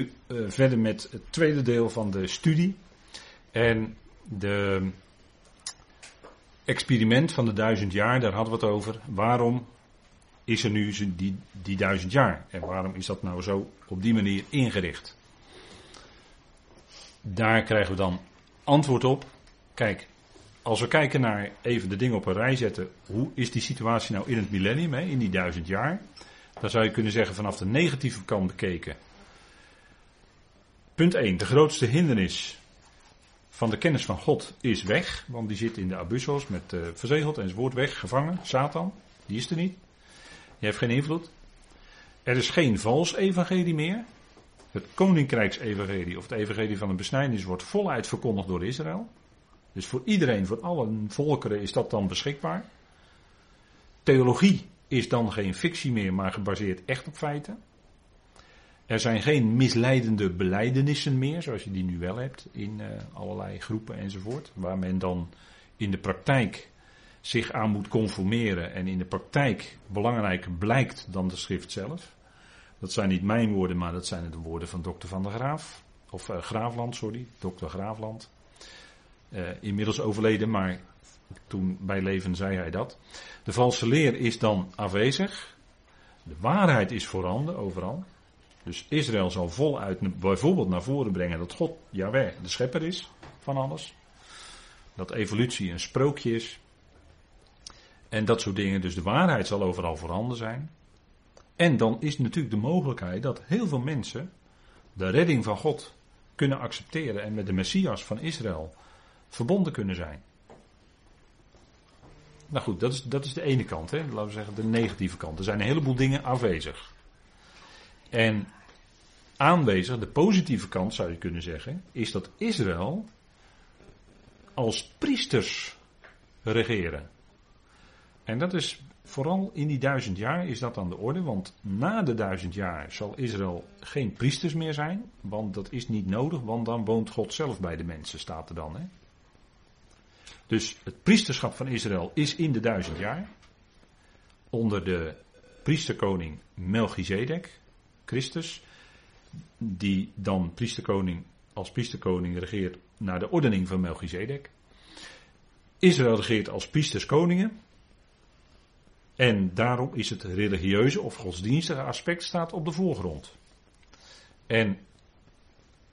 nu uh, verder met het tweede deel van de studie. En de experiment van de duizend jaar, daar hadden we het over. Waarom is er nu die, die duizend jaar? En waarom is dat nou zo op die manier ingericht? Daar krijgen we dan antwoord op. Kijk, als we kijken naar even de dingen op een rij zetten. Hoe is die situatie nou in het millennium, hè, in die duizend jaar? Dan zou je kunnen zeggen vanaf de negatieve kant bekeken Punt 1. De grootste hindernis van de kennis van God is weg. Want die zit in de abussos met uh, verzegeld en zijn woord weg, gevangen. Satan, die is er niet. Die heeft geen invloed. Er is geen vals evangelie meer. Het koninkrijksevangelie of het evangelie van de besnijdenis wordt voluit verkondigd door Israël. Dus voor iedereen, voor alle volkeren is dat dan beschikbaar. Theologie is dan geen fictie meer, maar gebaseerd echt op feiten. Er zijn geen misleidende beleidenissen meer, zoals je die nu wel hebt in uh, allerlei groepen enzovoort, waar men dan in de praktijk zich aan moet conformeren en in de praktijk belangrijker blijkt dan de schrift zelf. Dat zijn niet mijn woorden, maar dat zijn de woorden van dokter Van der Graaf, of uh, Graafland, sorry, dokter Graafland. Uh, inmiddels overleden, maar toen bij leven zei hij dat. De valse leer is dan afwezig. De waarheid is voorhanden overal. Dus Israël zal voluit bijvoorbeeld naar voren brengen dat God, Yahweh, de schepper is van alles. Dat evolutie een sprookje is. En dat soort dingen. Dus de waarheid zal overal voorhanden zijn. En dan is natuurlijk de mogelijkheid dat heel veel mensen de redding van God kunnen accepteren en met de Messias van Israël verbonden kunnen zijn. Nou goed, dat is, dat is de ene kant, hè? laten we zeggen de negatieve kant. Er zijn een heleboel dingen afwezig. En aanwezig, de positieve kant zou je kunnen zeggen, is dat Israël als priesters regeren. En dat is vooral in die duizend jaar is dat aan de orde, want na de duizend jaar zal Israël geen priesters meer zijn, want dat is niet nodig, want dan woont God zelf bij de mensen, staat er dan. Hè? Dus het priesterschap van Israël is in de duizend jaar, onder de priesterkoning Melchizedek, Christus, die dan priesterkoning, als priesterkoning regeert naar de ordening van Melchizedek. Israël regeert als priesterskoningen. En daarom is het religieuze of godsdienstige aspect staat op de voorgrond. En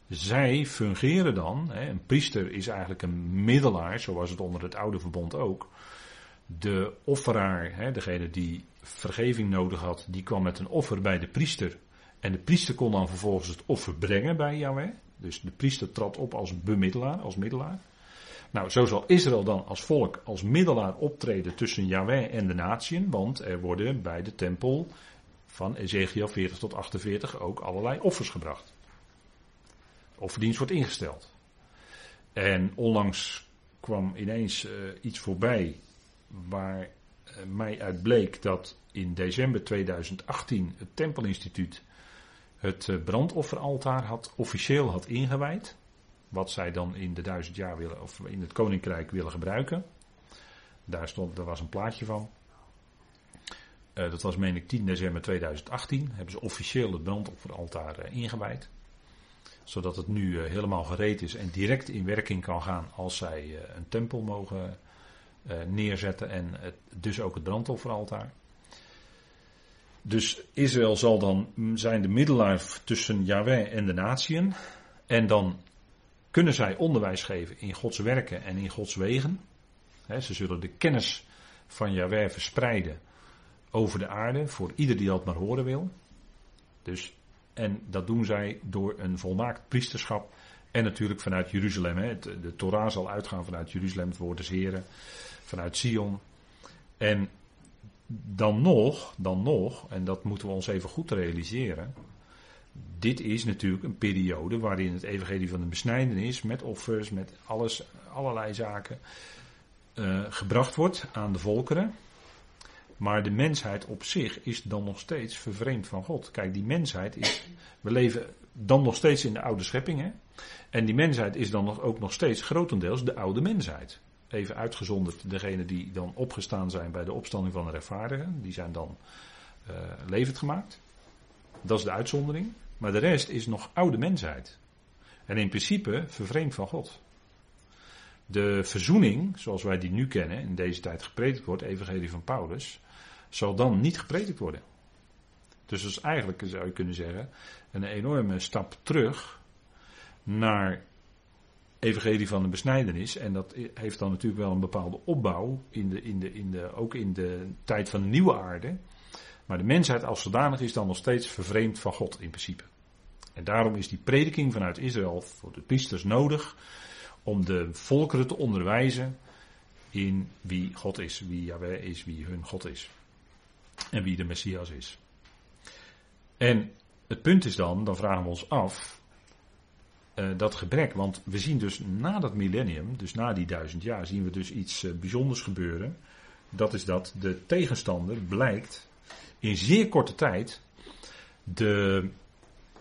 zij fungeren dan, een priester is eigenlijk een middelaar, zoals het onder het oude verbond ook. De offeraar, degene die vergeving nodig had, die kwam met een offer bij de priester en de priester kon dan vervolgens het offer brengen bij Yahweh. Dus de priester trad op als bemiddelaar, als middelaar. Nou, zo zal Israël dan als volk, als middelaar optreden tussen Yahweh en de natieën. Want er worden bij de tempel van Ezekiel 40 tot 48 ook allerlei offers gebracht. Offerdienst wordt ingesteld. En onlangs kwam ineens uh, iets voorbij waar uh, mij uit bleek dat in december 2018 het Tempelinstituut het eh, brandofferaltaar had, officieel had ingewijd. Wat zij dan in de duizend jaar willen, of in het koninkrijk willen gebruiken. Daar, stond, daar was een plaatje van. Uh, dat was meen ik 10 december 2018. Hebben ze officieel het brandofferaltaar uh, ingewijd. Zodat het nu helemaal gereed is en direct in werking kan gaan als zij een tempel mogen neerzetten. En het, dus ook het brandofferaltaar. Dus Israël zal dan zijn de middelaar tussen Yahweh en de natieën. En dan kunnen zij onderwijs geven in Gods werken en in Gods wegen. ze zullen de kennis van Yahweh verspreiden over de aarde voor ieder die dat maar horen wil. Dus, en dat doen zij door een volmaakt priesterschap en natuurlijk vanuit Jeruzalem. De Torah zal uitgaan vanuit Jeruzalem, het woord des Heren, vanuit Sion. En dan nog, dan nog, en dat moeten we ons even goed realiseren. Dit is natuurlijk een periode waarin het evangelie van de besnijdenis met offers, met alles, allerlei zaken uh, gebracht wordt aan de volkeren. Maar de mensheid op zich is dan nog steeds vervreemd van God. Kijk, die mensheid is. We leven dan nog steeds in de oude schepping. Hè? En die mensheid is dan ook nog steeds grotendeels de oude mensheid even uitgezonderd degenen die dan opgestaan zijn bij de opstanding van de rechtvaardigen. Die zijn dan uh, levend gemaakt. Dat is de uitzondering. Maar de rest is nog oude mensheid. En in principe vervreemd van God. De verzoening, zoals wij die nu kennen, in deze tijd gepredikt wordt, evangelie van Paulus, zal dan niet gepredikt worden. Dus dat is eigenlijk, zou je kunnen zeggen, een enorme stap terug naar evangelie van de besnijdenis. En dat heeft dan natuurlijk wel een bepaalde opbouw, in de, in de, in de, ook in de tijd van de nieuwe aarde. Maar de mensheid als zodanig is dan nog steeds vervreemd van God in principe. En daarom is die prediking vanuit Israël voor de priesters nodig om de volkeren te onderwijzen in wie God is, wie Yahweh is, wie hun God is. En wie de Messias is. En het punt is dan, dan vragen we ons af, uh, dat gebrek, want we zien dus na dat millennium, dus na die duizend jaar, zien we dus iets uh, bijzonders gebeuren. Dat is dat de tegenstander blijkt in zeer korte tijd de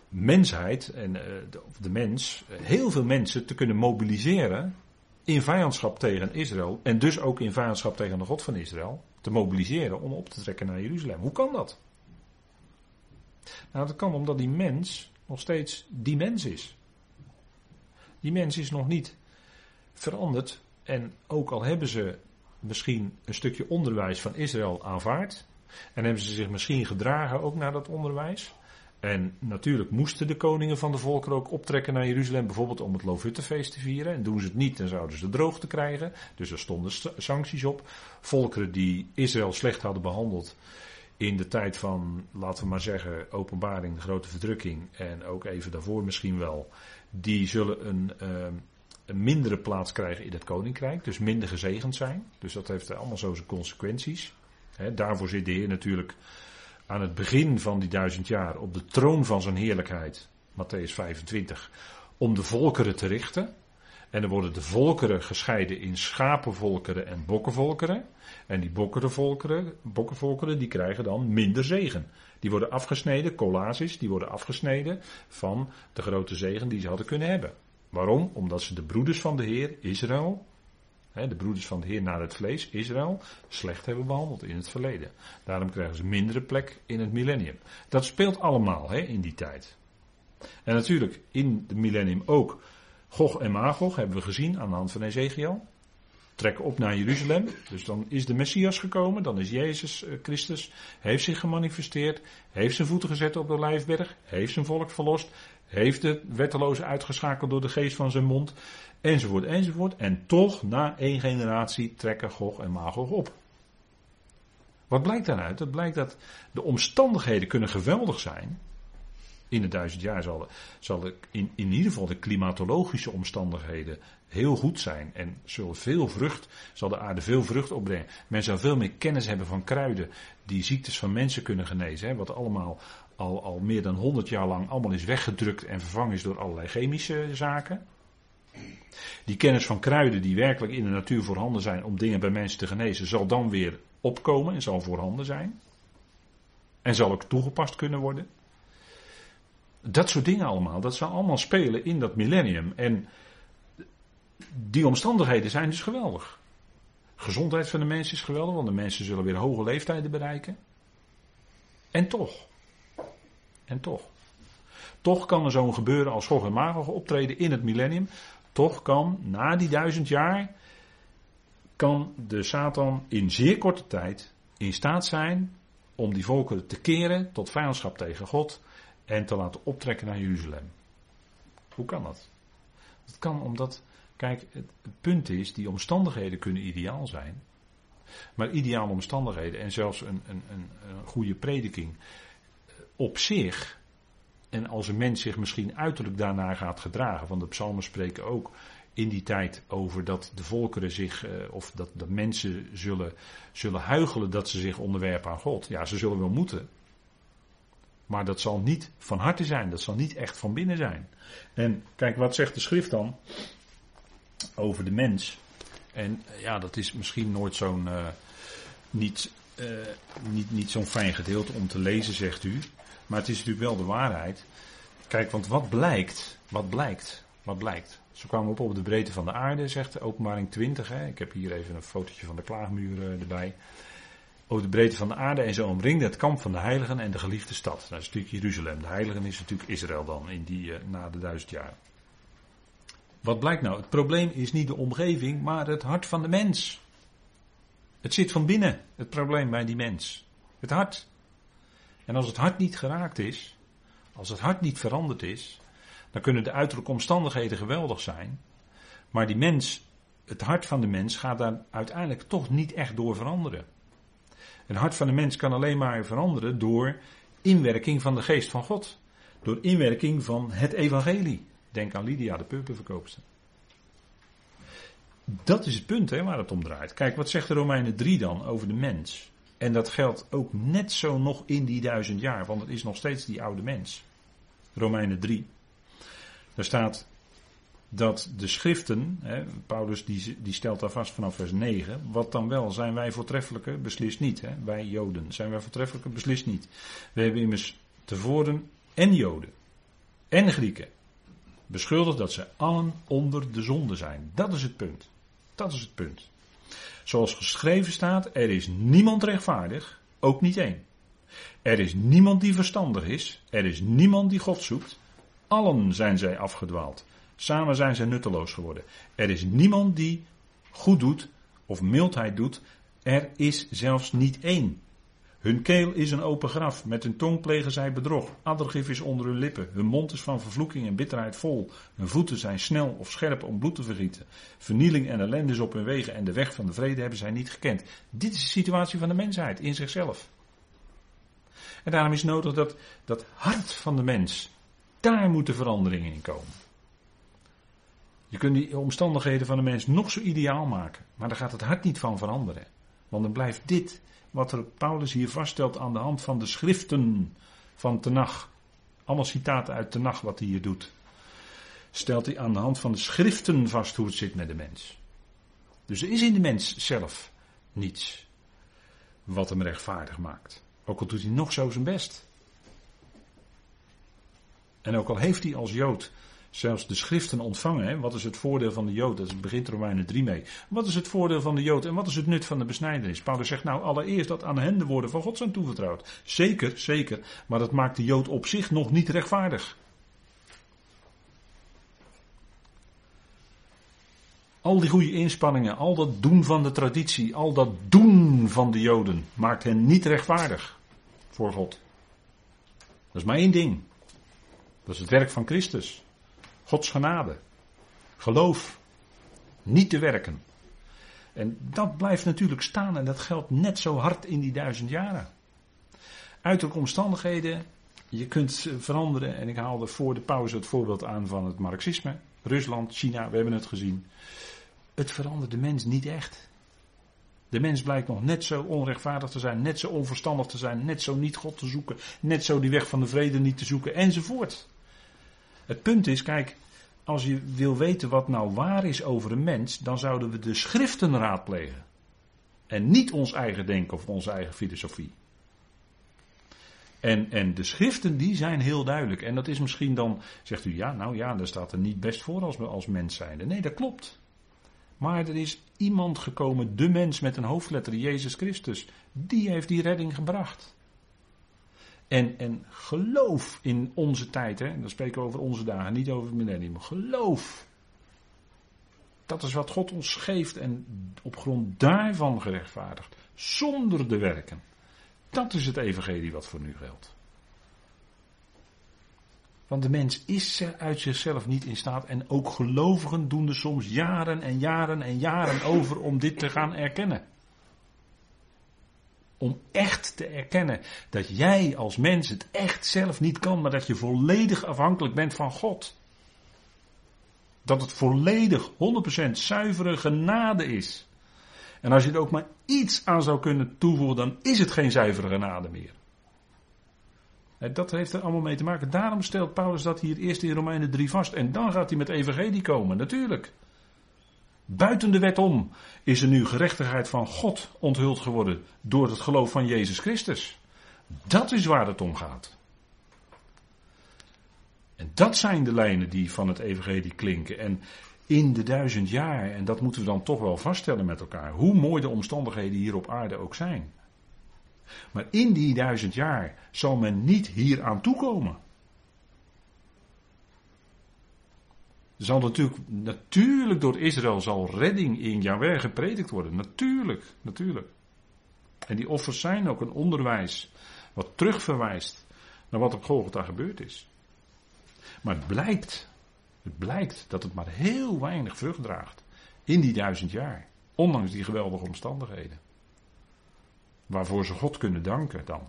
mensheid en uh, de, de, mens, heel veel mensen te kunnen mobiliseren in vijandschap tegen Israël en dus ook in vijandschap tegen de God van Israël, te mobiliseren om op te trekken naar Jeruzalem. Hoe kan dat? Nou, dat kan omdat die mens nog steeds die mens is. Die mens is nog niet veranderd. En ook al hebben ze misschien een stukje onderwijs van Israël aanvaard. En hebben ze zich misschien gedragen ook naar dat onderwijs. En natuurlijk moesten de koningen van de volkeren ook optrekken naar Jeruzalem, bijvoorbeeld om het Loofhuttenfeest te vieren. En doen ze het niet, dan zouden ze droogte krijgen. Dus er stonden sancties op. Volkeren die Israël slecht hadden behandeld, in de tijd van, laten we maar zeggen, openbaring, de grote verdrukking en ook even daarvoor misschien wel, die zullen een, uh, een mindere plaats krijgen in het koninkrijk, dus minder gezegend zijn. Dus dat heeft allemaal zo zijn consequenties. daarvoor zit de Heer natuurlijk aan het begin van die duizend jaar op de troon van zijn heerlijkheid, Matthäus 25, om de volkeren te richten. En dan worden de volkeren gescheiden in schapenvolkeren en bokkenvolkeren. En die bokkenvolkeren, bokkenvolkeren die krijgen dan minder zegen. Die worden afgesneden, collasis, die worden afgesneden van de grote zegen die ze hadden kunnen hebben. Waarom? Omdat ze de broeders van de Heer, Israël, de broeders van de Heer naar het vlees, Israël, slecht hebben behandeld in het verleden. Daarom krijgen ze mindere plek in het millennium. Dat speelt allemaal in die tijd. En natuurlijk in het millennium ook Gog en Magog hebben we gezien aan de hand van Ezekiel. Trekken op naar Jeruzalem. Dus dan is de Messias gekomen. Dan is Jezus eh, Christus. Heeft zich gemanifesteerd. Heeft zijn voeten gezet op de Lijfberg. Heeft zijn volk verlost. Heeft de wetteloze uitgeschakeld door de geest van zijn mond. Enzovoort, enzovoort. En toch na één generatie trekken Gog en Magog op. Wat blijkt daaruit? Dat blijkt dat de omstandigheden kunnen geweldig zijn in de duizend jaar zal, zal in, in ieder geval de klimatologische omstandigheden heel goed zijn. En zullen veel vrucht, zal de aarde veel vrucht opbrengen. Men zal veel meer kennis hebben van kruiden die ziektes van mensen kunnen genezen. Hè, wat allemaal al, al meer dan 100 jaar lang allemaal is weggedrukt en vervangen is door allerlei chemische zaken. Die kennis van kruiden die werkelijk in de natuur voorhanden zijn om dingen bij mensen te genezen, zal dan weer opkomen en zal voorhanden zijn. En zal ook toegepast kunnen worden. Dat soort dingen allemaal, dat zal allemaal spelen in dat millennium. En die omstandigheden zijn dus geweldig. Gezondheid van de mensen is geweldig, want de mensen zullen weer hoge leeftijden bereiken. En toch. En toch. Toch kan er zo'n gebeuren als Gog en Magog optreden in het millennium. Toch kan na die duizend jaar. kan de Satan in zeer korte tijd in staat zijn om die volkeren te keren tot vijandschap tegen God en te laten optrekken naar Jeruzalem. Hoe kan dat? Dat kan omdat, kijk, het, punt is, die omstandigheden kunnen ideaal zijn. Maar ideale omstandigheden en zelfs een, een, een, goede prediking eh, op zich en als een mens zich misschien uiterlijk daarnaar gaat gedragen, want de psalmen spreken ook in die tijd over dat de volkeren zich, eh, of dat de mensen zullen, zullen huigelen dat ze zich onderwerpen aan God. Ja, ze zullen wel moeten. Maar dat zal niet van harte zijn, dat zal niet echt van binnen zijn. En kijk, wat zegt de schrift dan over de mens? En eh, ja, dat is misschien nooit zo'n, uh, niet, uh, niet, niet zo'n fijn gedeelte om te lezen, zegt u. Maar het is natuurlijk wel de waarheid. Kijk, want wat blijkt, wat blijkt, wat blijkt. Ze kwamen op op de breedte van de aarde, zegt de openbaring 20. Hè. Ik heb hier even een fotootje van de klaagmuur erbij. Over de breedte van de aarde en zo omringde het kamp van de heiligen en de geliefde stad. Dat is natuurlijk Jeruzalem. De heiligen is natuurlijk Israël dan in die, uh, na de duizend jaar. Wat blijkt nou? Het probleem is niet de omgeving, maar het hart van de mens. Het zit van binnen, het probleem bij die mens. Het hart. En als het hart niet geraakt is, als het hart niet veranderd is, dan kunnen de uiterlijke omstandigheden geweldig zijn. Maar die mens, het hart van de mens gaat daar uiteindelijk toch niet echt door veranderen. Het hart van de mens kan alleen maar veranderen door inwerking van de geest van God. Door inwerking van het evangelie. Denk aan Lydia, de pumpenverkoopster. Dat is het punt hè, waar het om draait. Kijk, wat zegt de Romeinen 3 dan over de mens? En dat geldt ook net zo nog in die duizend jaar, want het is nog steeds die oude mens. Romeinen 3. Daar staat dat de schriften, hè, Paulus die, die stelt daar vast vanaf vers 9, wat dan wel, zijn wij voortreffelijker? Beslist niet. Hè? Wij Joden, zijn wij voortreffelijker? Beslist niet. We hebben immers tevoren en Joden en Grieken beschuldigd dat ze allen onder de zonde zijn. Dat is het punt. Dat is het punt. Zoals geschreven staat, er is niemand rechtvaardig, ook niet één. Er is niemand die verstandig is, er is niemand die God zoekt. Allen zijn zij afgedwaald. Samen zijn zij nutteloos geworden. Er is niemand die goed doet of mildheid doet. Er is zelfs niet één. Hun keel is een open graf, met hun tong plegen zij bedrog. Addergif is onder hun lippen, hun mond is van vervloeking en bitterheid vol. Hun voeten zijn snel of scherp om bloed te vergieten. Vernieling en ellende is op hun wegen en de weg van de vrede hebben zij niet gekend. Dit is de situatie van de mensheid in zichzelf. En daarom is nodig dat dat hart van de mens, daar moeten veranderingen in komen. Je kunt die omstandigheden van de mens nog zo ideaal maken, maar daar gaat het hart niet van veranderen. Want dan blijft dit wat er Paulus hier vaststelt aan de hand van de schriften van Tenach. Allemaal citaten uit Tenach wat hij hier doet. Stelt hij aan de hand van de schriften vast hoe het zit met de mens. Dus er is in de mens zelf niets wat hem rechtvaardig maakt. Ook al doet hij nog zo zijn best. En ook al heeft hij als Jood zelfs de schriften ontvangen. Hè? Wat is het voordeel van de Jood? Dat begint Romeinen 3 mee. Wat is het voordeel van de Jood en wat is het nut van de besnijdenis? Paulus zegt nou allereerst dat aan hen de woorden van God zijn toevertrouwd. Zeker, zeker. Maar dat maakt de Jood op zich nog niet rechtvaardig. Al die goede inspanningen, al dat doen van de traditie, al dat doen van de Joden maakt hen niet rechtvaardig voor God. Dat is maar één ding. Dat is het werk van Christus. Gods genade. Geloof. Niet te werken. En dat blijft natuurlijk staan en dat geldt net zo hard in die duizend jaren. Uiterlijke omstandigheden, je kunt veranderen. En ik haalde voor de pauze het voorbeeld aan van het marxisme. Rusland, China, we hebben het gezien. Het verandert de mens niet echt. De mens blijkt nog net zo onrechtvaardig te zijn, net zo onverstandig te zijn, net zo niet God te zoeken, net zo die weg van de vrede niet te zoeken, enzovoort. Het punt is, kijk, als je wil weten wat nou waar is over een mens, dan zouden we de schriften raadplegen. En niet ons eigen denken of onze eigen filosofie. En, en de schriften die zijn heel duidelijk. En dat is misschien dan, zegt u, ja, nou ja, daar staat er niet best voor als, als mens zijnde. Nee, dat klopt. Maar er is iemand gekomen, de mens met een hoofdletter, Jezus Christus. Die heeft die redding gebracht. En, en geloof in onze tijd, hè, dan spreken we over onze dagen, niet over het millennium. Geloof. Dat is wat God ons geeft en op grond daarvan gerechtvaardigd. Zonder de werken. Dat is het evangelie wat voor nu geldt. Want de mens is uit zichzelf niet in staat. En ook gelovigen doen er soms jaren en jaren en jaren over om dit te gaan erkennen. Om echt te erkennen dat jij als mens het echt zelf niet kan, maar dat je volledig afhankelijk bent van God. Dat het volledig 100% zuivere genade is. En als je er ook maar iets aan zou kunnen toevoegen, dan is het geen zuivere genade meer. Dat heeft er allemaal mee te maken. Daarom stelt Paulus dat hier eerst in Romeinen 3 vast. En dan gaat hij met evangelie komen, natuurlijk. Buiten de wet om is er nu gerechtigheid van God onthuld geworden door het geloof van Jezus Christus. Dat is waar het om gaat. En dat zijn de lijnen die van het evangelie klinken. En in de duizend jaar, en dat moeten we dan toch wel vaststellen met elkaar, hoe mooi de omstandigheden hier op aarde ook zijn. Maar in die duizend jaar zal men niet hier aan toekomen. Zal natuurlijk, natuurlijk door Israël zal redding in Jahweh gepredikt worden. Natuurlijk, natuurlijk. En die offers zijn ook een onderwijs wat terugverwijst naar wat op Golgotha gebeurd is. Maar het blijkt, het blijkt dat het maar heel weinig vrucht draagt in die duizend jaar. Ondanks die geweldige omstandigheden. Waarvoor ze God kunnen danken dan.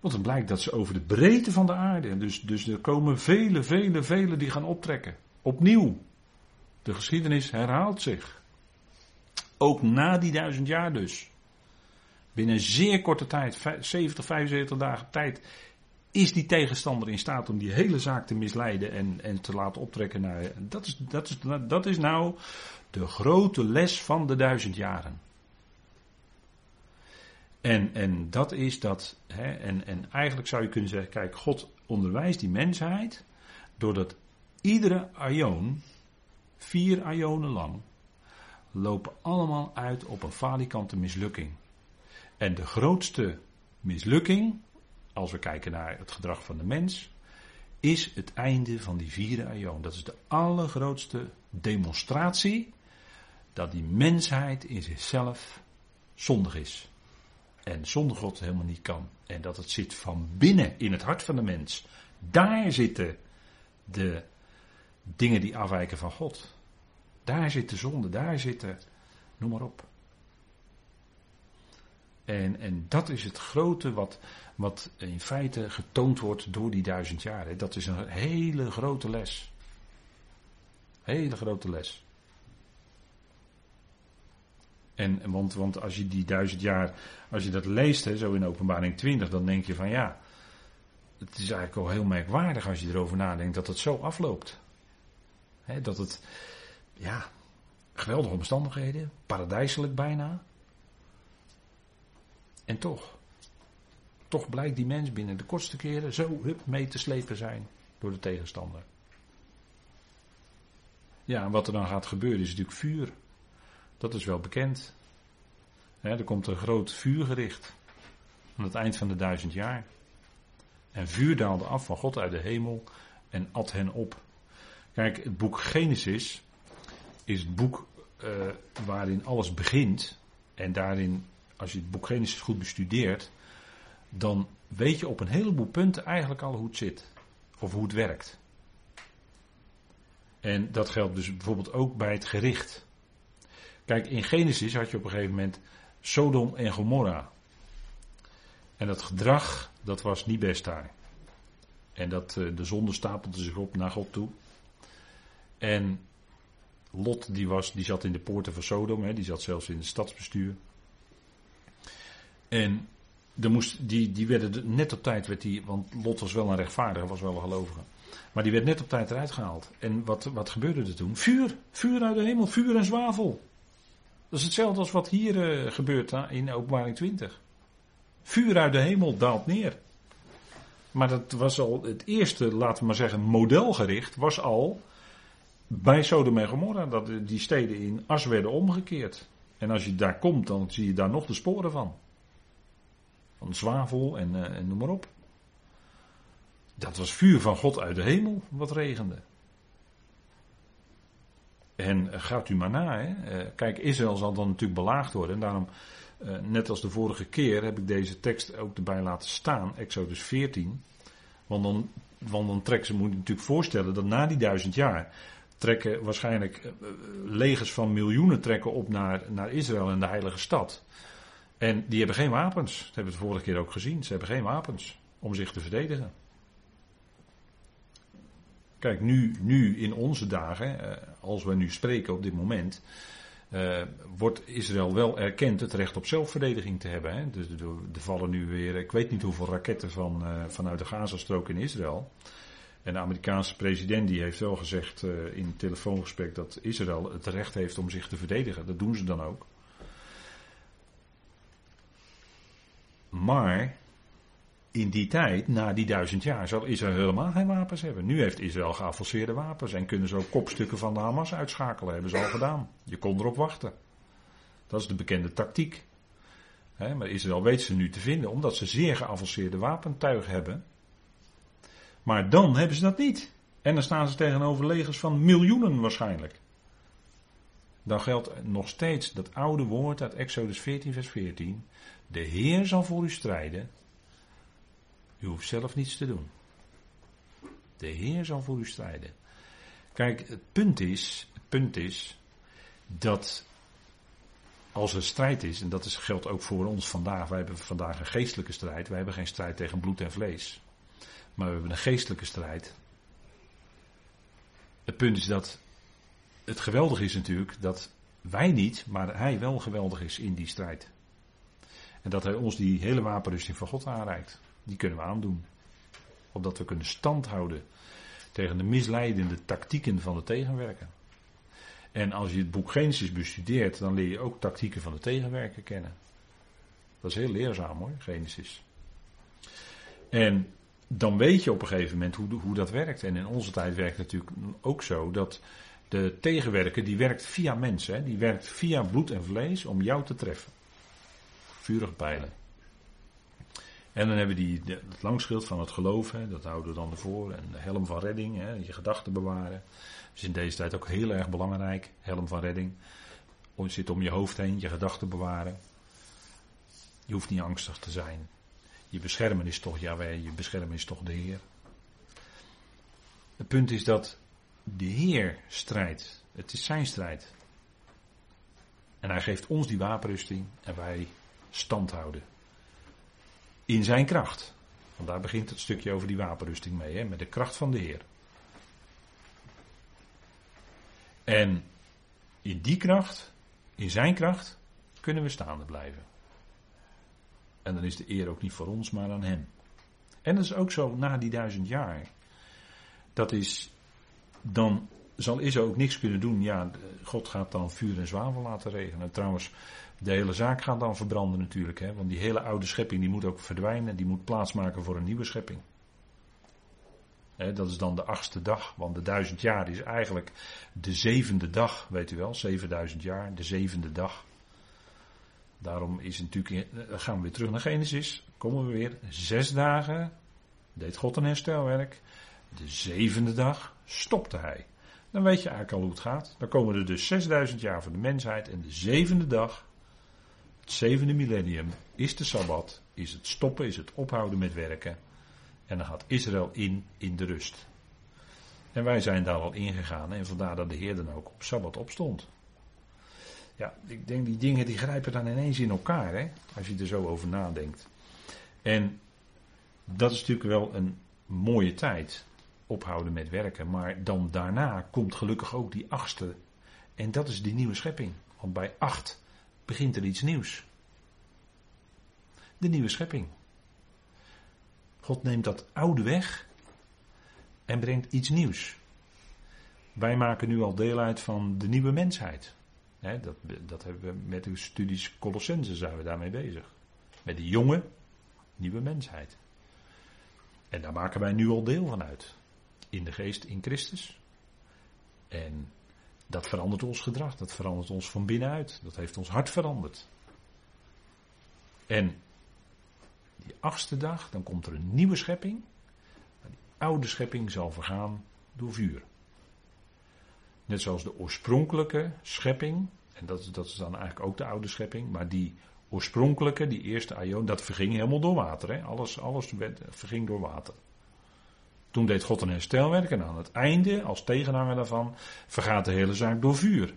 Want het blijkt dat ze over de breedte van de aarde. Dus, dus er komen vele, vele, vele die gaan optrekken. Opnieuw. De geschiedenis herhaalt zich. Ook na die duizend jaar dus. Binnen zeer korte tijd, 70, 75 dagen tijd, is die tegenstander in staat om die hele zaak te misleiden en, en te laten optrekken naar. Dat is, dat, is, dat is nou de grote les van de duizend jaren. En, en dat is dat, hè, en, en eigenlijk zou je kunnen zeggen, kijk, God onderwijst die mensheid doordat iedere aion, vier aionen lang, lopen allemaal uit op een falikante mislukking. En de grootste mislukking, als we kijken naar het gedrag van de mens, is het einde van die vierde aion. Dat is de allergrootste demonstratie dat die mensheid in zichzelf zondig is. En zonder God helemaal niet kan. En dat het zit van binnen in het hart van de mens. Daar zitten de dingen die afwijken van God. Daar zit de zonde, daar zitten, noem maar op. En, en dat is het grote wat, wat in feite getoond wordt door die duizend jaar. Dat is een hele grote les. Hele grote les. En, want, want als je die duizend jaar, als je dat leest, hè, zo in openbaring 20, dan denk je van ja, het is eigenlijk al heel merkwaardig als je erover nadenkt dat het zo afloopt. dat het, ja, geweldige omstandigheden, paradijselijk bijna. En toch, toch blijkt die mens binnen de kortste keren zo hup, mee te slepen zijn door de tegenstander. Ja, en wat er dan gaat gebeuren is natuurlijk vuur. Dat is wel bekend. er komt een groot vuurgericht aan het eind van de duizend jaar. En vuur daalde af van God uit de hemel en at hen op. Kijk, het boek Genesis is het boek uh, waarin alles begint. En daarin, als je het boek Genesis goed bestudeert, dan weet je op een heleboel punten eigenlijk al hoe het zit. Of hoe het werkt. En dat geldt dus bijvoorbeeld ook bij het gericht. Kijk, in Genesis had je op een gegeven moment Sodom en Gomorra. En dat gedrag, dat was niet best daar. En dat, eh, de zonde stapelde zich op naar God toe. En Lot, die, was, die zat in de poorten van Sodom, hè, die zat zelfs in het stadsbestuur. En er moest, die, die werden net op tijd, werd die, want Lot was wel een rechtvaardige, was wel een gelovige. Maar die werd net op tijd eruit gehaald. En wat, wat gebeurde er toen? Vuur, vuur uit de hemel, vuur en zwavel. Dat is hetzelfde als wat hier uh, gebeurt in openbaring 20. Vuur uit de hemel daalt neer. Maar dat was al het eerste, laten we maar zeggen, modelgericht, was al bij Sodom en Gomorra. Dat die steden in as werden omgekeerd. En als je daar komt, dan zie je daar nog de sporen van. Van zwavel en, uh, en noem maar op. Dat was vuur van God uit de hemel wat regende. En gaat u maar na. Hè. Eh, kijk, Israël zal dan natuurlijk belaagd worden. En daarom, eh, net als de vorige keer, heb ik deze tekst ook erbij laten staan. Exodus 14. Want dan, want dan trekken ze, moet je natuurlijk voorstellen dat na die duizend jaar trekken waarschijnlijk eh, legers van miljoenen trekken op naar, naar Israël en de heilige stad. En die hebben geen wapens. Dat hebben we de vorige keer ook gezien. Ze hebben geen wapens om zich te verdedigen. Kijk, nu, nu in onze dagen, eh, als we nu spreken op dit moment, uh, wordt Israël wel erkend het recht op zelfverdediging te hebben. Hè? Dus er vallen nu weer, ik weet niet hoeveel raketten van, uh, vanuit de Gazastrook in Israël. En de Amerikaanse president die heeft wel gezegd in het telefoongesprek dat Israël het recht heeft om zich te verdedigen. Dat doen ze dan ook. Maar in die tijd, na die duizend jaar, zal Israël helemaal geen wapens hebben. Nu heeft Israël geavanceerde wapens en kunnen ze ook kopstukken van de Hamas uitschakelen. Hebben ze al gedaan. Je kon erop wachten. Dat is de bekende tactiek. Maar Israël weet ze nu te vinden, omdat ze zeer geavanceerde wapentuig hebben. Maar dan hebben ze dat niet. En dan staan ze tegenover legers van miljoenen waarschijnlijk. Dan geldt nog steeds dat oude woord uit Exodus 14, vers 14. De Heer zal voor u strijden. U hoeft zelf niets te doen. De Heer zal voor u strijden. Kijk, het punt is, het punt is dat als er strijd is, en dat is, geldt ook voor ons vandaag, wij hebben vandaag een geestelijke strijd. Wij hebben geen strijd tegen bloed en vlees. Maar we hebben een geestelijke strijd. Het punt is dat het geweldig is natuurlijk dat wij niet, maar hij wel geweldig is in die strijd. En dat hij ons die hele wapenrusting van God aanreikt. Die kunnen we aandoen. Opdat we kunnen standhouden tegen de misleidende tactieken van de tegenwerker. En als je het boek Genesis bestudeert, dan leer je ook tactieken van de tegenwerker kennen. Dat is heel leerzaam hoor, Genesis. En dan weet je op een gegeven moment hoe, hoe dat werkt. En in onze tijd werkt het natuurlijk ook zo dat de tegenwerker die werkt via mensen. Die werkt via bloed en vlees om jou te treffen. Vurige pijlen. En dan hebben die, het langschild van het geloof, hè, dat houden we dan ervoor. En de helm van redding, hè, je gedachten bewaren. Dat is in deze tijd ook heel erg belangrijk, helm van redding. Je zit om je hoofd heen, je gedachten bewaren. Je hoeft niet angstig te zijn. Je beschermen is toch Jaweh, je beschermen is toch de Heer. Het punt is dat de Heer strijdt. Het is zijn strijd. En hij geeft ons die wapenrusting en wij stand houden. In zijn kracht. Want daar begint het stukje over die wapenrusting mee, hè, met de kracht van de Heer. En in die kracht, in zijn kracht, kunnen we staande blijven. En dan is de eer ook niet voor ons, maar aan hem. En dat is ook zo na die duizend jaar. Dat is, dan zal Israël ook niks kunnen doen. Ja, God gaat dan vuur en zwavel laten regenen. Trouwens, de hele zaak gaat dan verbranden natuurlijk. Hè? Want die hele oude schepping die moet ook verdwijnen. Die moet plaatsmaken voor een nieuwe schepping. Hè, dat is dan de achtste dag. Want de duizend jaar is eigenlijk de zevende dag. Weet u wel, 7000 jaar. De zevende dag. Daarom is natuurlijk, eh, gaan we weer terug naar Genesis. Komen we weer. Zes dagen deed God een herstelwerk. De zevende dag stopte hij. Dan weet je eigenlijk al hoe het gaat. Dan komen er dus 6000 jaar voor de mensheid. En de zevende dag, het zevende millennium, is de Sabbat. Is het stoppen, is het ophouden met werken. En dan gaat Israël in, in de rust. En wij zijn daar al ingegaan. En vandaar dat de Heer dan ook op Sabbat opstond. Ja, ik denk die dingen die grijpen dan ineens in elkaar, hè, als je er zo over nadenkt. En dat is natuurlijk wel een mooie tijd, ophouden met werken. Maar dan daarna komt gelukkig ook die achtste. En dat is die nieuwe schepping. Want bij acht begint er iets nieuws. De nieuwe schepping. God neemt dat oude weg en brengt iets nieuws. Wij maken nu al deel uit van de nieuwe mensheid dat, dat hebben we met de studies Colossense zijn we daarmee bezig. Met de jonge, nieuwe mensheid. En daar maken wij nu al deel van uit. In de geest in Christus. En dat verandert ons gedrag, dat verandert ons van binnenuit. Dat heeft ons hart veranderd. En die achtste dag, dan komt er een nieuwe schepping. Die oude schepping zal vergaan door vuur. Net zoals de oorspronkelijke schepping, en dat, is, dat is dan eigenlijk ook de oude schepping, maar die oorspronkelijke, die eerste aion, dat verging helemaal door water. Hè? Alles, alles verging door water. Toen deed God een herstelwerk en aan het einde, als tegenhanger daarvan, vergaat de hele zaak door vuur.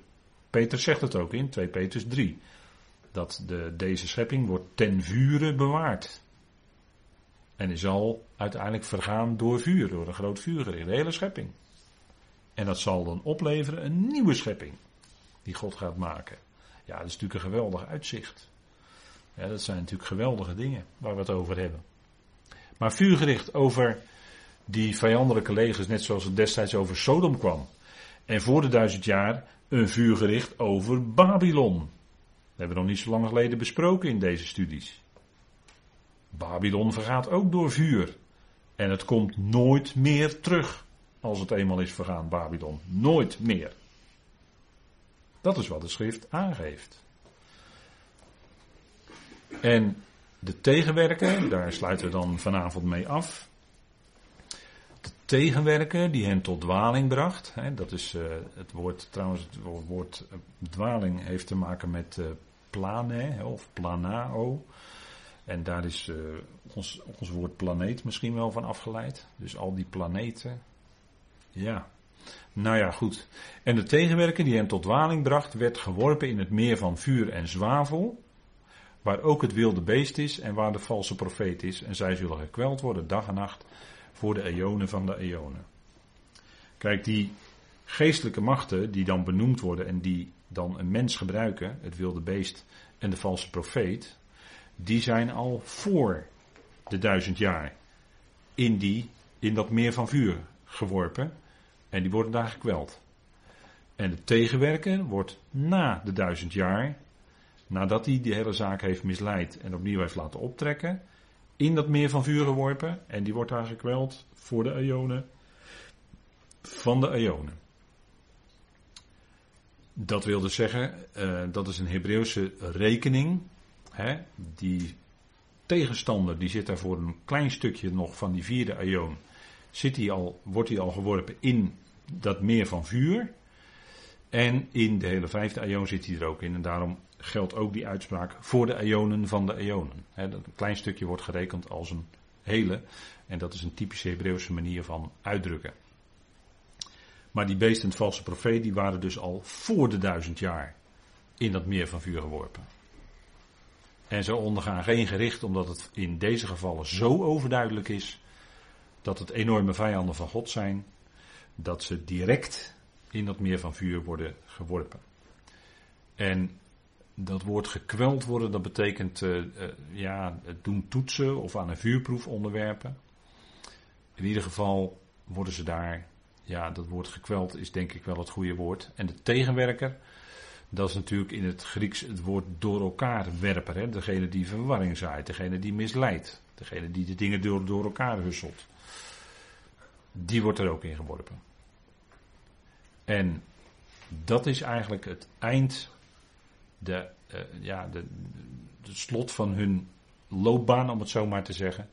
Peter zegt het ook in 2 Petrus 3. Dat de, deze schepping wordt ten vure bewaard. En die zal uiteindelijk vergaan door vuur, door een groot vuurgericht. De hele schepping. En dat zal dan opleveren een nieuwe schepping die God gaat maken. Ja, dat is natuurlijk een geweldig uitzicht. Dat zijn natuurlijk geweldige dingen waar we het over hebben. Maar vuurgericht over die vijandelijke legers, net zoals het destijds over Sodom kwam. En voor de duizend jaar een vuurgericht over Babylon. Dat hebben we nog niet zo lang geleden besproken in deze studies. Babylon vergaat ook door vuur. En het komt nooit meer terug. Als het eenmaal is vergaan, Babylon. Nooit meer. Dat is wat de schrift aangeeft. En de tegenwerker, daar sluiten we dan vanavond mee af. De tegenwerker die hen tot dwaling bracht. Hè, dat is uh, het woord, trouwens, het woord uh, dwaling heeft te maken met uh, plane of planao. En daar is ons, ons woord planeet misschien wel van afgeleid. Dus al die planeten. Ja. Nou ja, goed. En de tegenwerker die hem tot dwaling bracht, werd geworpen in het meer van vuur en zwavel. Waar ook het wilde beest is en waar de valse profeet is. En zij zullen gekweld worden dag en nacht voor de eonen van de eonen. Kijk, die geestelijke machten die dan benoemd worden en die dan een mens gebruiken, het wilde beest en de valse profeet, die zijn al voor de duizend jaar in, die, in dat meer van vuur geworpen en die worden daar gekweld. En de tegenwerker wordt na de duizend jaar, nadat hij die hele zaak heeft misleid en opnieuw heeft laten optrekken, in dat meer van vuur geworpen en die wordt daar gekweld voor de eonen van de eonen. Dat wil dus zeggen, uh, dat is een Hebreeuwse rekening. Hè, die tegenstander die zit daar voor een klein stukje nog van die vierde eon. Zit hij al, wordt hij al geworpen in dat meer van vuur. En in de hele vijfde eon zit hij er ook in. En daarom geldt ook die uitspraak voor de eonen van de eonen. een klein stukje wordt gerekend als een hele. En dat is een typische Hebreeuwse manier van uitdrukken. Maar die beesten en valse profeet, die waren dus al voor de duizend jaar in dat meer van vuur geworpen. En ze ondergaan geen gericht, omdat het in deze gevallen zo overduidelijk is dat het enorme vijanden van God zijn, dat ze direct in dat meer van vuur worden geworpen. En dat woord gekweld worden, dat betekent uh, uh, ja, het doen toetsen of aan een vuurproef onderwerpen. In ieder geval worden ze daar, ja, dat woord gekweld is denk ik wel het goede woord. En de tegenwerker, dat is natuurlijk in het Grieks het woord door elkaar werpen. Hè? Degene die verwarring zaait, degene die misleidt, degene die de dingen door, door elkaar husselt. Die wordt er ook in geworpen. En dat is eigenlijk het eind, de, uh, ja, de, slot van hun loopbaan, om het zo maar te zeggen.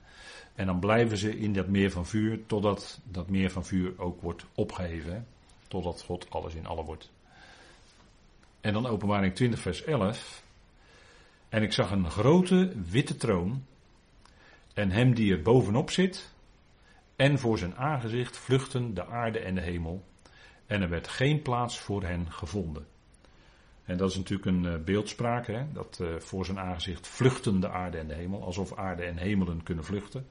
En dan blijven ze in dat meer van vuur, totdat dat meer van vuur ook wordt opgeheven. Totdat God alles in alle wordt. En dan openbaring 20 vers 11. En ik zag een grote witte troon. En hem die er bovenop zit. En voor zijn aangezicht vluchten de aarde en de hemel. En er werd geen plaats voor hen gevonden. En dat is natuurlijk een uh, beeldspraak, hè? dat uh, voor zijn aangezicht vluchten de aarde en de hemel, alsof aarde en hemelen kunnen vluchten.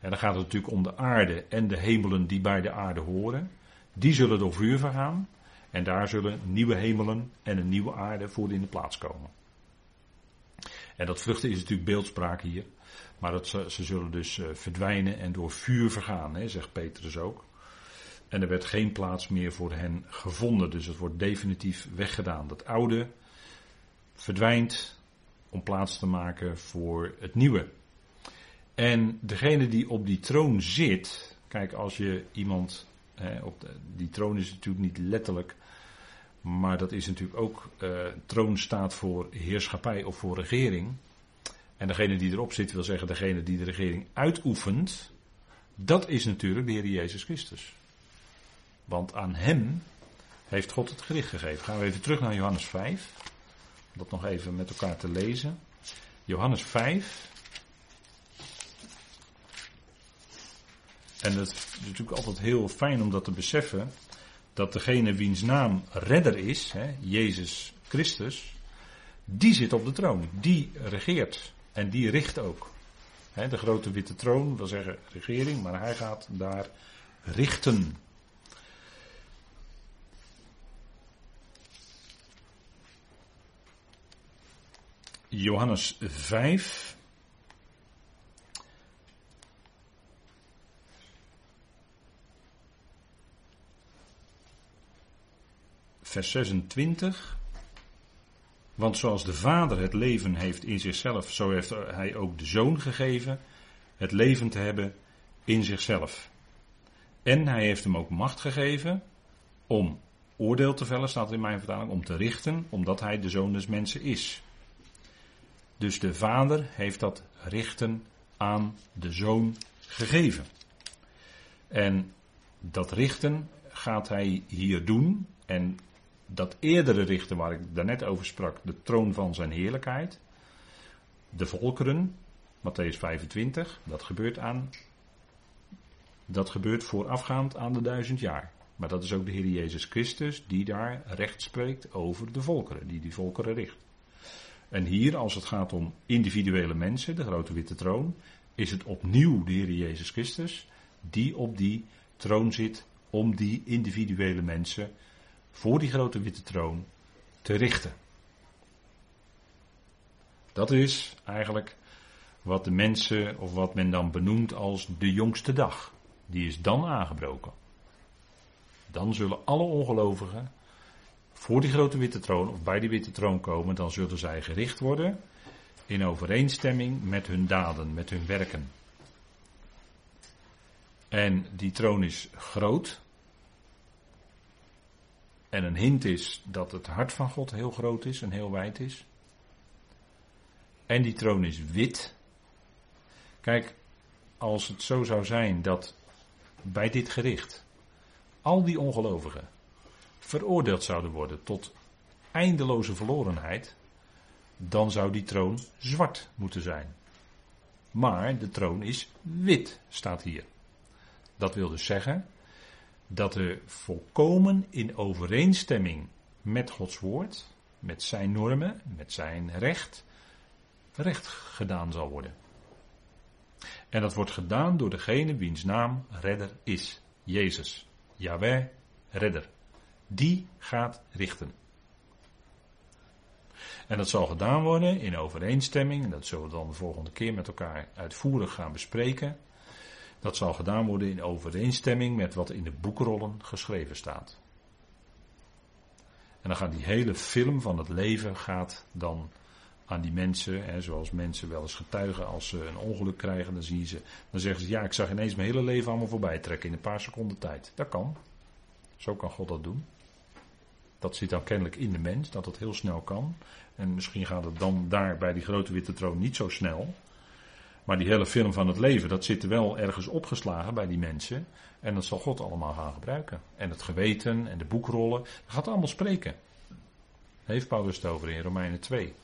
En dan gaat het natuurlijk om de aarde en de hemelen die bij de aarde horen. Die zullen door vuur vergaan. En daar zullen nieuwe hemelen en een nieuwe aarde voor in de plaats komen. En dat vluchten is natuurlijk beeldspraak hier. Maar dat ze, ze zullen dus uh, verdwijnen en door vuur vergaan, hè, zegt Petrus ook. En er werd geen plaats meer voor hen gevonden. Dus het wordt definitief weggedaan. Dat oude verdwijnt om plaats te maken voor het nieuwe. En degene die op die troon zit. Kijk, als je iemand. Op de, die troon is natuurlijk niet letterlijk. Maar dat is natuurlijk ook. Uh, troon staat voor heerschappij of voor regering. En degene die erop zit wil zeggen degene die de regering uitoefent. Dat is natuurlijk de Heer Jezus Christus. Want aan hem heeft God het gericht gegeven. Gaan we even terug naar Johannes 5. Om dat nog even met elkaar te lezen. Johannes 5. En het is natuurlijk altijd heel fijn om dat te beseffen. Dat degene wiens naam redder is, hè, Jezus Christus, die zit op de troon. Die regeert. En die richt ook. Hè, de grote witte troon wil zeggen regering, maar hij gaat daar richten. Johannes 5. Vers 26. Want zoals de Vader het leven heeft in zichzelf, zo heeft hij ook de Zoon gegeven het leven te hebben in zichzelf. En hij heeft hem ook macht gegeven om oordeel te vellen, staat in mijn vertaling, om te richten, omdat hij de Zoon des Mensen is. Dus de vader heeft dat richten aan de zoon gegeven. En dat richten gaat hij hier doen. En dat eerdere richten waar ik daarnet over sprak, de troon van zijn heerlijkheid. De volkeren, Matthäus 25, dat gebeurt aan. Dat gebeurt voorafgaand aan de duizend jaar. Maar dat is ook de Heer Jezus Christus die daar recht spreekt over de volkeren, die die volkeren richt. En hier, als het gaat om individuele mensen, de grote witte troon, is het opnieuw de Heer Jezus Christus die op die troon zit om die individuele mensen voor die grote witte troon te richten. Dat is eigenlijk wat de mensen, of wat men dan benoemt als de jongste dag. Die is dan aangebroken. Dan zullen alle ongelovigen voor die grote witte troon of bij die witte troon komen, dan zullen zij gericht worden in overeenstemming met hun daden, met hun werken. En die troon is groot. En een hint is dat het hart van God heel groot is en heel wijd is. En die troon is wit. Kijk, als het zo zou zijn dat bij dit gericht al die ongelovigen veroordeeld zouden worden tot eindeloze verlorenheid, dan zou die troon zwart moeten zijn. Maar de troon is wit, staat hier. Dat wil dus zeggen dat er volkomen in overeenstemming met Gods woord, met zijn normen, met zijn recht, recht gedaan zal worden. En dat wordt gedaan door degene wiens naam redder is. Jezus. Yahweh, redder. Die gaat richten. En dat zal gedaan worden in overeenstemming, en dat zullen we dan de volgende keer met elkaar uitvoerig gaan bespreken. Dat zal gedaan worden in overeenstemming met wat in de boekrollen geschreven staat. En dan gaat die hele film van het leven gaat dan aan die mensen, hè, zoals mensen wel eens getuigen als ze een ongeluk krijgen, dan, zien ze, dan zeggen ze ja, ik zag ineens mijn hele leven allemaal voorbij trekken in een paar seconden tijd. Dat kan. Zo kan God dat doen. Dat zit dan kennelijk in de mens, dat het heel snel kan. En misschien gaat het dan daar bij die grote witte troon niet zo snel. Maar die hele film van het leven, dat zit wel ergens opgeslagen bij die mensen. En dat zal God allemaal gaan gebruiken. En het geweten en de boekrollen, dat gaat allemaal spreken. heeft Paulus het over in Romeinen 2.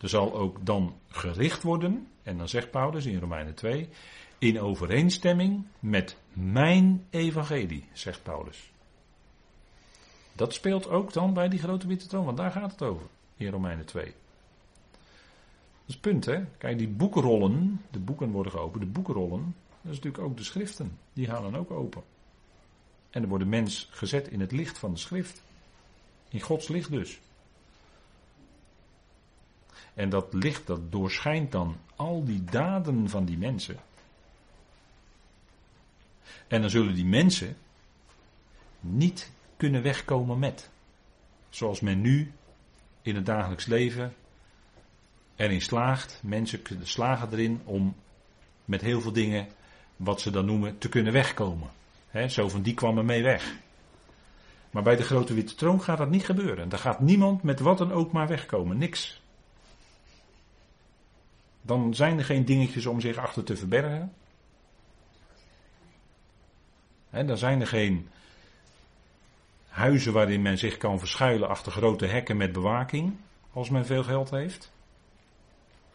Er zal ook dan gericht worden, en dan zegt Paulus in Romeinen 2, in overeenstemming met mijn evangelie, zegt Paulus. Dat speelt ook dan bij die grote witte troon, want daar gaat het over in Romeinen 2. Dat is het punt, hè? Kijk, die boekenrollen, de boeken worden geopend, de boekenrollen, dat is natuurlijk ook de schriften, die gaan dan ook open. En er wordt de mens gezet in het licht van de schrift. In Gods licht dus. En dat licht dat doorschijnt dan al die daden van die mensen. En dan zullen die mensen niet kunnen wegkomen met. Zoals men nu in het dagelijks leven erin slaagt. Mensen slagen erin om met heel veel dingen, wat ze dan noemen, te kunnen wegkomen. zo van die kwam er mee weg. Maar bij de grote witte troon gaat dat niet gebeuren. Daar gaat niemand met wat dan ook maar wegkomen. Niks. Dan zijn er geen dingetjes om zich achter te verbergen. Dan zijn er geen huizen waarin men zich kan verschuilen achter grote hekken met bewaking, als men veel geld heeft.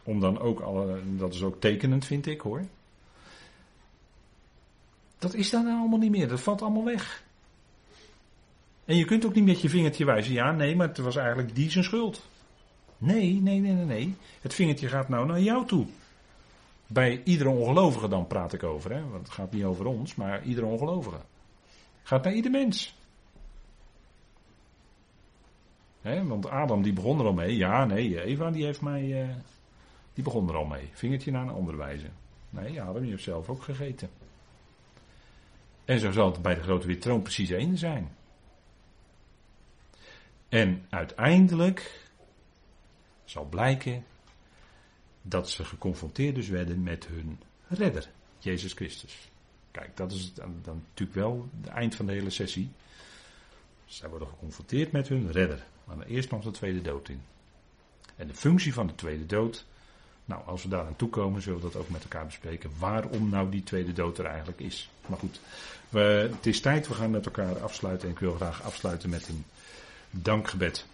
Om dan ook alle, dat is ook tekenend vind ik hoor. Dat is dan allemaal niet meer, dat valt allemaal weg. En je kunt ook niet met je vingertje wijzen, ja nee, maar het was eigenlijk die zijn schuld. Nee, nee, nee, nee, nee. Het vingertje gaat nou naar jou toe. Bij iedere ongelovige dan praat ik over, hè? want het gaat niet over ons, maar iedere ongelovige. Gaat naar ieder mens. Want Adam die begon er al mee. Ja, nee, Eva die heeft mij, uh, die begon er al mee. Vingertje naar een andere wijze. Nee, Adam, je hebt zelf ook gegeten. En zo zal het bij de grote wittroon precies één zijn. En uiteindelijk zal blijken dat ze geconfronteerd dus werden met hun redder, Jezus Christus. Kijk, dat is dan, dan natuurlijk wel het eind van de hele sessie. Zij worden geconfronteerd met hun redder. Maar eerst nog de tweede dood in. En de functie van de tweede dood. Nou, als we daar aan toe komen, zullen we dat ook met elkaar bespreken. Waarom nou die tweede dood er eigenlijk is. Maar goed, we, het is tijd. We gaan met elkaar afsluiten. En ik wil graag afsluiten met een dankgebed.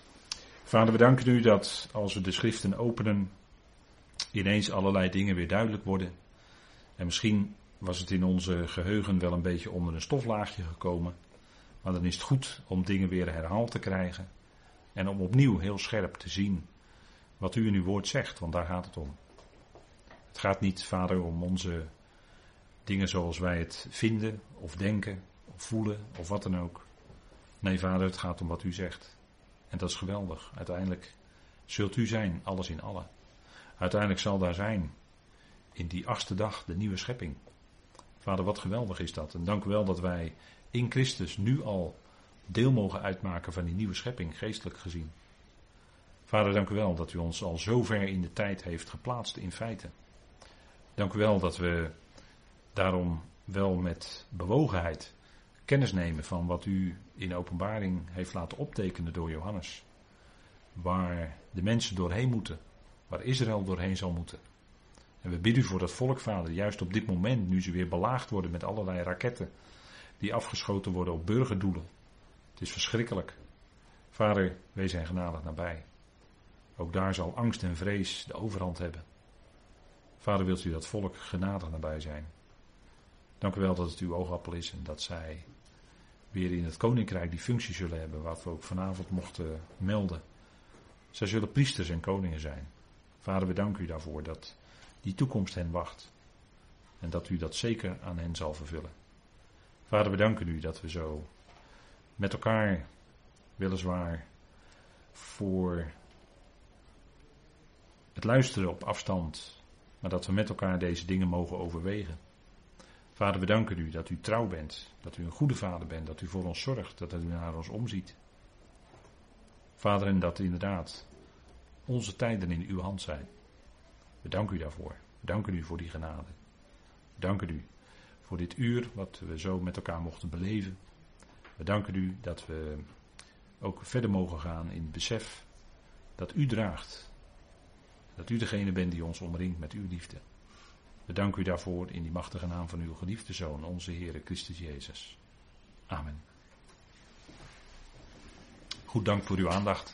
Vader, we danken u dat als we de schriften openen, ineens allerlei dingen weer duidelijk worden. En misschien was het in onze geheugen wel een beetje onder een stoflaagje gekomen. Maar dan is het goed om dingen weer herhaald te krijgen. En om opnieuw heel scherp te zien wat u in uw woord zegt, want daar gaat het om. Het gaat niet, vader, om onze dingen zoals wij het vinden, of denken, of voelen, of wat dan ook. Nee, vader, het gaat om wat u zegt. En dat is geweldig. Uiteindelijk zult u zijn, alles in alle. Uiteindelijk zal daar zijn, in die achtste dag, de nieuwe schepping. Vader, wat geweldig is dat. En dank u wel dat wij in Christus nu al deel mogen uitmaken van die nieuwe schepping, geestelijk gezien. Vader, dank u wel dat u ons al zo ver in de tijd heeft geplaatst in feite. Dank u wel dat we daarom wel met bewogenheid kennis nemen van wat u in openbaring heeft laten optekenen door Johannes. Waar de mensen doorheen moeten, waar Israël doorheen zal moeten. En we bidden u voor dat volk, vader, juist op dit moment, nu ze weer belaagd worden met allerlei raketten die afgeschoten worden op burgerdoelen. Het is verschrikkelijk. Vader, wees zijn genadig nabij. Ook daar zal angst en vrees de overhand hebben. Vader, wilt u dat volk genadig nabij zijn? Dank u wel dat het uw oogappel is en dat zij weer in het koninkrijk die functie zullen hebben, wat we ook vanavond mochten melden. Zij zullen priesters en koningen zijn. Vader, we danken u daarvoor dat die toekomst hen wacht. En dat u dat zeker aan hen zal vervullen. Vader, we danken u dat we zo met elkaar, weliswaar, voor het luisteren op afstand, maar dat we met elkaar deze dingen mogen overwegen. Vader, we danken u dat u trouw bent, dat u een goede vader bent, dat u voor ons zorgt, dat u naar ons omziet. Vader, en dat inderdaad onze tijden in uw hand zijn. We danken u daarvoor. We danken u voor die genade. We danken u voor dit uur wat we zo met elkaar mochten beleven. We danken u dat we ook verder mogen gaan in het besef dat u draagt. Dat u degene bent die ons omringt met uw liefde. We danken u daarvoor in die machtige naam van uw geliefde Zoon, onze Heere Christus Jezus. Amen. Goed dank voor uw aandacht.